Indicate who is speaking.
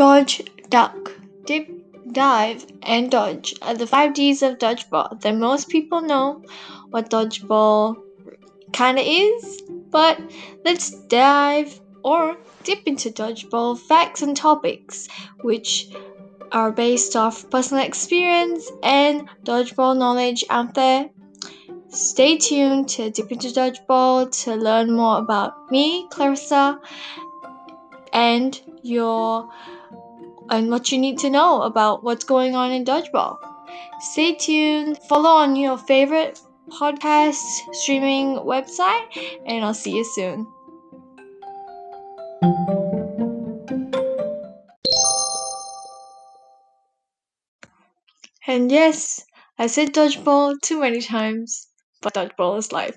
Speaker 1: Dodge, duck, dip, dive, and dodge are the five D's of dodgeball that most people know what dodgeball kinda is, but let's dive or dip into dodgeball facts and topics, which are based off personal experience and dodgeball knowledge out there. Stay tuned to Dip into Dodgeball to learn more about me, Clarissa, and your and what you need to know about what's going on in dodgeball. Stay tuned. Follow on your favorite podcast streaming website, and I'll see you soon. And yes, I said dodgeball too many times, but dodgeball is life.